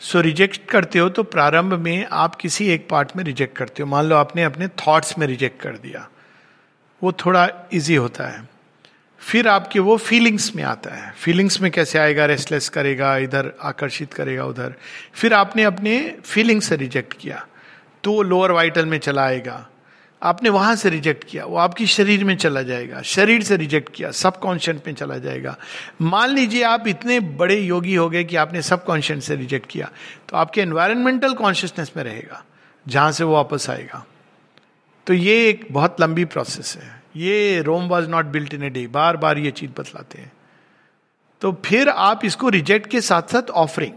सो reject करते हो तो प्रारंभ में आप किसी एक पार्ट में रिजेक्ट करते हो। मान लो आपने अपने थॉट्स में रिजेक्ट कर दिया। वो थोड़ा इजी होता है। फिर आपके वो फीलिंग्स में आता है। फीलिंग्स में कैसे आएगा? रेस्टलेस करेगा, इधर आकर्षित करेगा, उधर। फिर आपने अपने फीलिंग्स से रिजेक्ट किया। तो वो लोअर वाइटल में चला आएगा। आपने वहाँ से रिजेक्ट किया, वो आपकी शरीर में चला जाएगा, शरीर से रिजेक्ट किया सब कॉन्शियंट में चला जाएगा। मान लीजिए आप इतने बड़े योगी हो गए कि आपने सब कॉन्शियंट से रिजेक्ट किया तो आपके एनवायरमेंटल कॉन्शियसनेस में रहेगा, जहाँ से वो वापस आएगा। तो ये एक बहुत लंबी प्रोसेस है। ये Rome was not built in a day बार बार ये चीज़ बतलाते हैं। तो फिर आप इसको रिजेक्ट के साथ साथ ऑफरिंग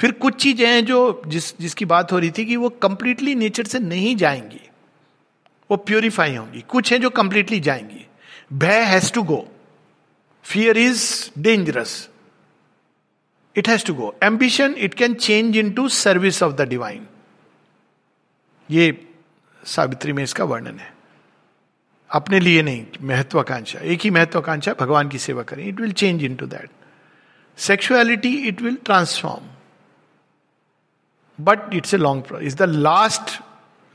फिर कुछ चीज़ें हैं जो जिस, जिसकी बात हो रही थी कि वो कंप्लीटली नेचर से नहीं जाएँगी। वो प्योरीफाई होंगी। कुछ है जो कंप्लीटली जाएँगी। भय has to go fear is dangerous it has to go ambition it can change into service of the divine ये सावित्री में इसका वर्णन है। अपने लिए नहीं, महत्वाकांक्षा। एक ही महत्वाकांक्षा, भगवान की सेवा करें। It will change into that sexuality it will transform but it's a long is the last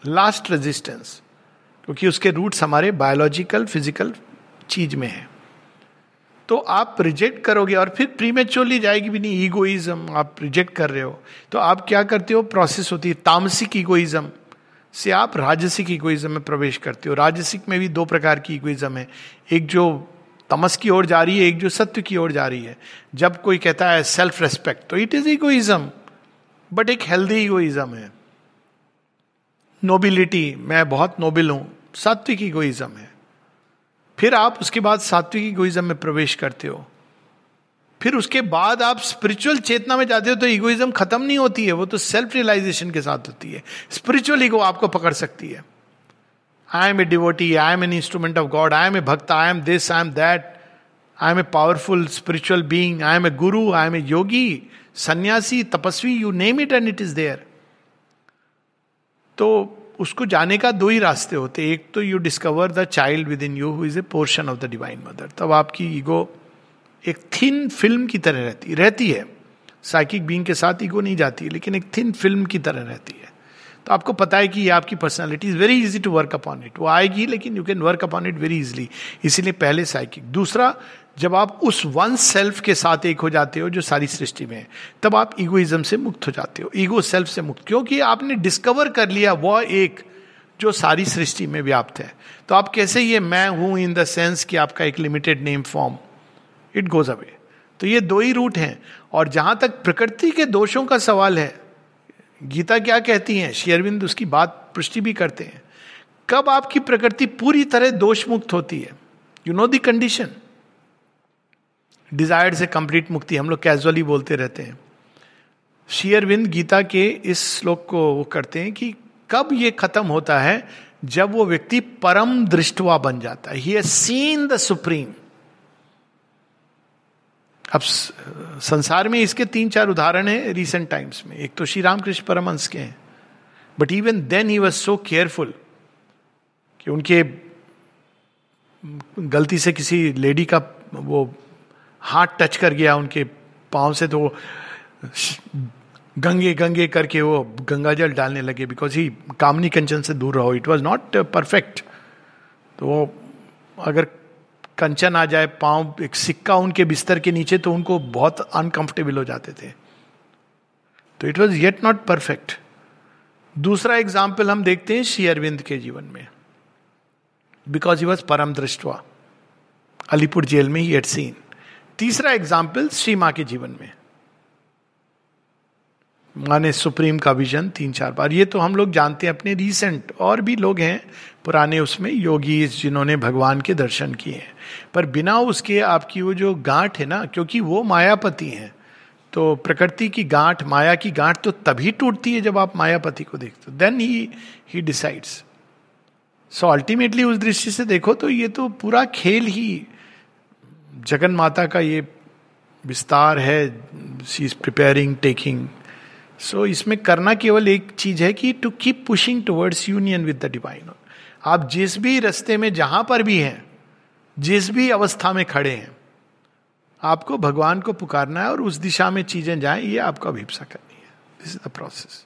last resistance क्योंकि उसके रूट्स हमारे बायोलॉजिकल फ़िज़िकल चीज़ में है। तो आप रिजेक्ट करोगे और फिर प्रीमेच्योरली जाएगी भी नहीं ईगोइज्म आप रिजेक्ट कर रहे हो। तो आप क्या करते हो? प्रोसेस होती है, तामसिक ईगोइज्म से आप राजसिक इगोइज्म में प्रवेश करते हो। राजसिक में भी दो प्रकार की इगोइज्म है। एक जो तमस की ओर जा रही है, एक जो सत्य की ओर जा रही है। जब कोई कहता है सेल्फ रेस्पेक्ट तो इट इज़ इगोइज्म बट एक हेल्दी इगोइज्म है। नोबिलिटी मैं बहुत नोबिल हूँ सात्विक इगोइज्म है। फिर आप उसके बाद सात्विक इगोइज्म में प्रवेश करते हो। फिर उसके बाद आप स्पिरिचुअल चेतना में जाते हो तो इगोइज्म खत्म नहीं होती है, वो तो सेल्फ रियलाइजेशन के साथ होती है। स्पिरिचुअल ईगो आपको पकड़ सकती है। I am a devotee I am an instrument of God I am a bhakta I am this I am that I am a powerful spiritual being I am a guru I am a yogi sanyasi tapasvi you name it and it is there तो उसको जाने का दो ही रास्ते होते एक तो you discover the child within you who is a portion of the divine mother तब आपकी ईगो एक थिन फ़िल्म की तरह रहती रहती है। साइकिक बींग के साथ ईगो नहीं जाती है, लेकिन एक थिन फ़िल्म की तरह रहती है। तो आपको पता है कि ये आपकी personality is very easy to work upon it वो आएगी, लेकिन you can work upon it very easily इसीलिए पहले साइकिक दूसरा जब आप उस वन सेल्फ के साथ एक हो जाते हो जो सारी सृष्टि में है, तब आप ईगोइज्म से मुक्त हो जाते हो ईगो सेल्फ से मुक्त। क्योंकि आपने डिस्कवर कर लिया वह एक जो सारी सृष्टि में व्याप्त है। तो आप कैसे ये मैं हूँ इन द सेंस कि आपका एक limited name form it goes away तो ये दो ही रूट हैं। और जहाँ तक प्रकृति के दोषों का सवाल है, गीता क्या कहती है? शेयरविंद उसकी बात पुष्टि भी करते हैं। कब आपकी प्रकृति पूरी तरह दोष मुक्त होती है? You know the condition desired से कंप्लीट मुक्ति हम लोग कैजुअली बोलते रहते हैं। शेयरविंद गीता के इस श्लोक को वो करते हैं कि कब ये खत्म होता है? जब वो व्यक्ति परम दृष्टवा बन जाता है। ही सीन द सुप्रीम अब संसार में इसके तीन चार उदाहरण हैं रिसेंट टाइम्स में। एक तो श्री रामकृष्ण परमंश के हैं। But even then he was so careful कि उनके गलती से किसी लेडी का वो हाथ टच कर गया उनके पाँव से तो गंगे गंगे करके वो गंगा जल डालने लगे बिकॉज़ ही कामनी कंचन से दूर रहो। इट वॉज़ नॉट परफेक्ट तो वो अगर कंचन आ जाए, पाँव एक सिक्का उनके बिस्तर के नीचे तो उनको बहुत अनकंफर्टेबल हो जाते थे। तो it was yet not perfect दूसरा एग्ज़ाम्पल हम देखते हैं श्री अरविंद के जीवन में। बिकॉज़ ही वॉज़ परम दृष्टवा अलीपुर जेल में ही एट सीन तीसरा एग्ज़ाम्पल श्री माँ के जीवन में। माने सुप्रीम का विजन तीन चार बार। ये तो हम लोग जानते हैं, अपने रीसेंट और भी लोग हैं, पुराने उसमें योगी जिन्होंने भगवान के दर्शन किए हैं। पर बिना उसके आपकी वो जो गांठ है ना, क्योंकि वो मायापति हैं तो प्रकृति की गांठ, माया की गांठ तो तभी टूटती है जब आप मायापति को देखते हो। Then he he decides so ultimately उस दृष्टि से देखो तो ये तो पूरा खेल ही जगन माता का ये विस्तार है she is preparing taking so इसमें करना केवल एक चीज़ है कि to keep pushing towards union with the divine आप जिस भी रस्ते में, जहाँ पर भी हैं, जिस भी अवस्था में खड़े हैं, आपको भगवान को पुकारना है और उस दिशा में चीज़ें जाएँ, ये आपको अभिप्सा करनी है। This is the process